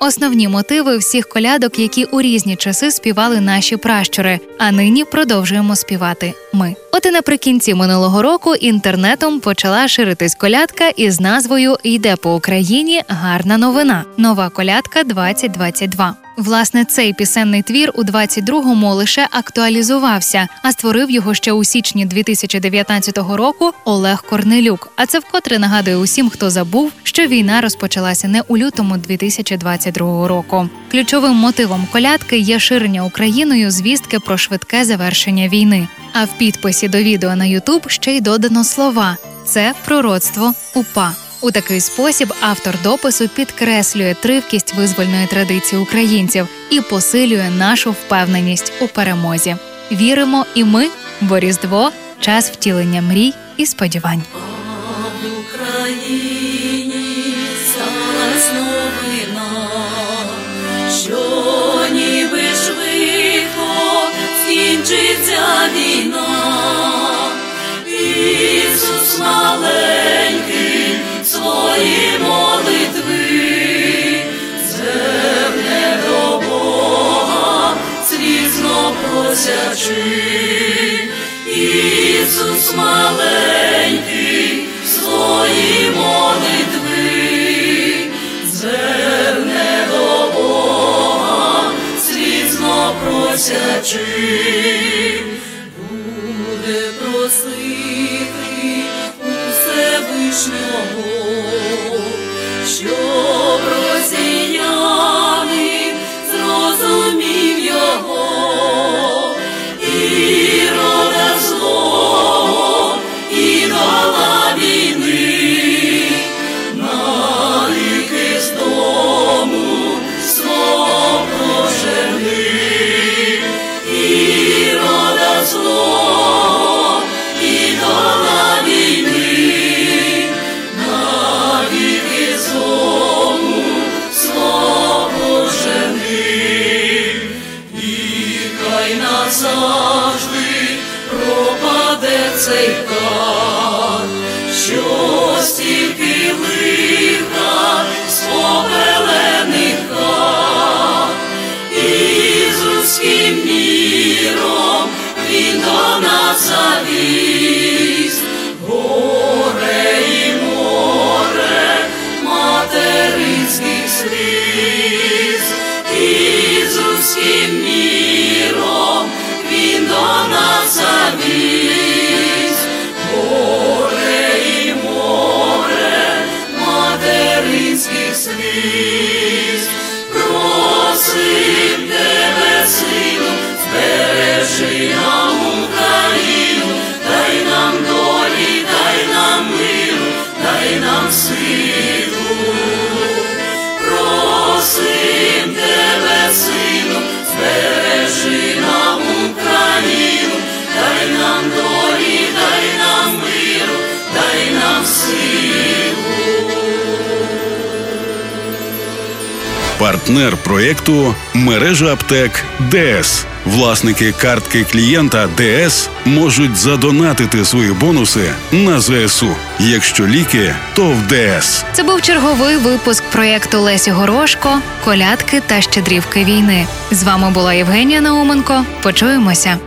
Основні мотиви всіх колядок, які у різні часи співали наші пращури, а нині продовжуємо співати ми. От і наприкінці минулого року інтернетом почала ширитись колядка із назвою Йде по Україні гарна новина. Нова колядка 2022. Власне, цей пісенний твір у 22-му лише актуалізувався, а створив його ще у січні 2019 року Олег Корнелюк. А це вкотре нагадує усім, хто забув, що війна розпочалася не у лютому 2022 року. Ключовим мотивом колядки є ширення Україною звістки про швидке завершення війни. А в підписі до відео на Ютуб ще й додано слова: це пророцтво УПА. У такий спосіб автор допису підкреслює тривкість визвольної традиції українців і посилює нашу впевненість у перемозі. Віримо і ми, бо Різдво – час втілення мрій і сподівань. Україні сталась новина, що просячи. Ісус маленький свої молитви зверне до Бога, слізно просячи, кар, що стільки лиха хат, і з руським міром він до нас see. Партнер проєкту мережа аптек ДС. Власники картки клієнта ДС можуть задонатити свої бонуси на ЗСУ. Якщо ліки, то в ДС. Це був черговий випуск проєкту Лесі Горошко, колядки та щедрівки війни. З вами була Євгенія Науменко. Почуємося.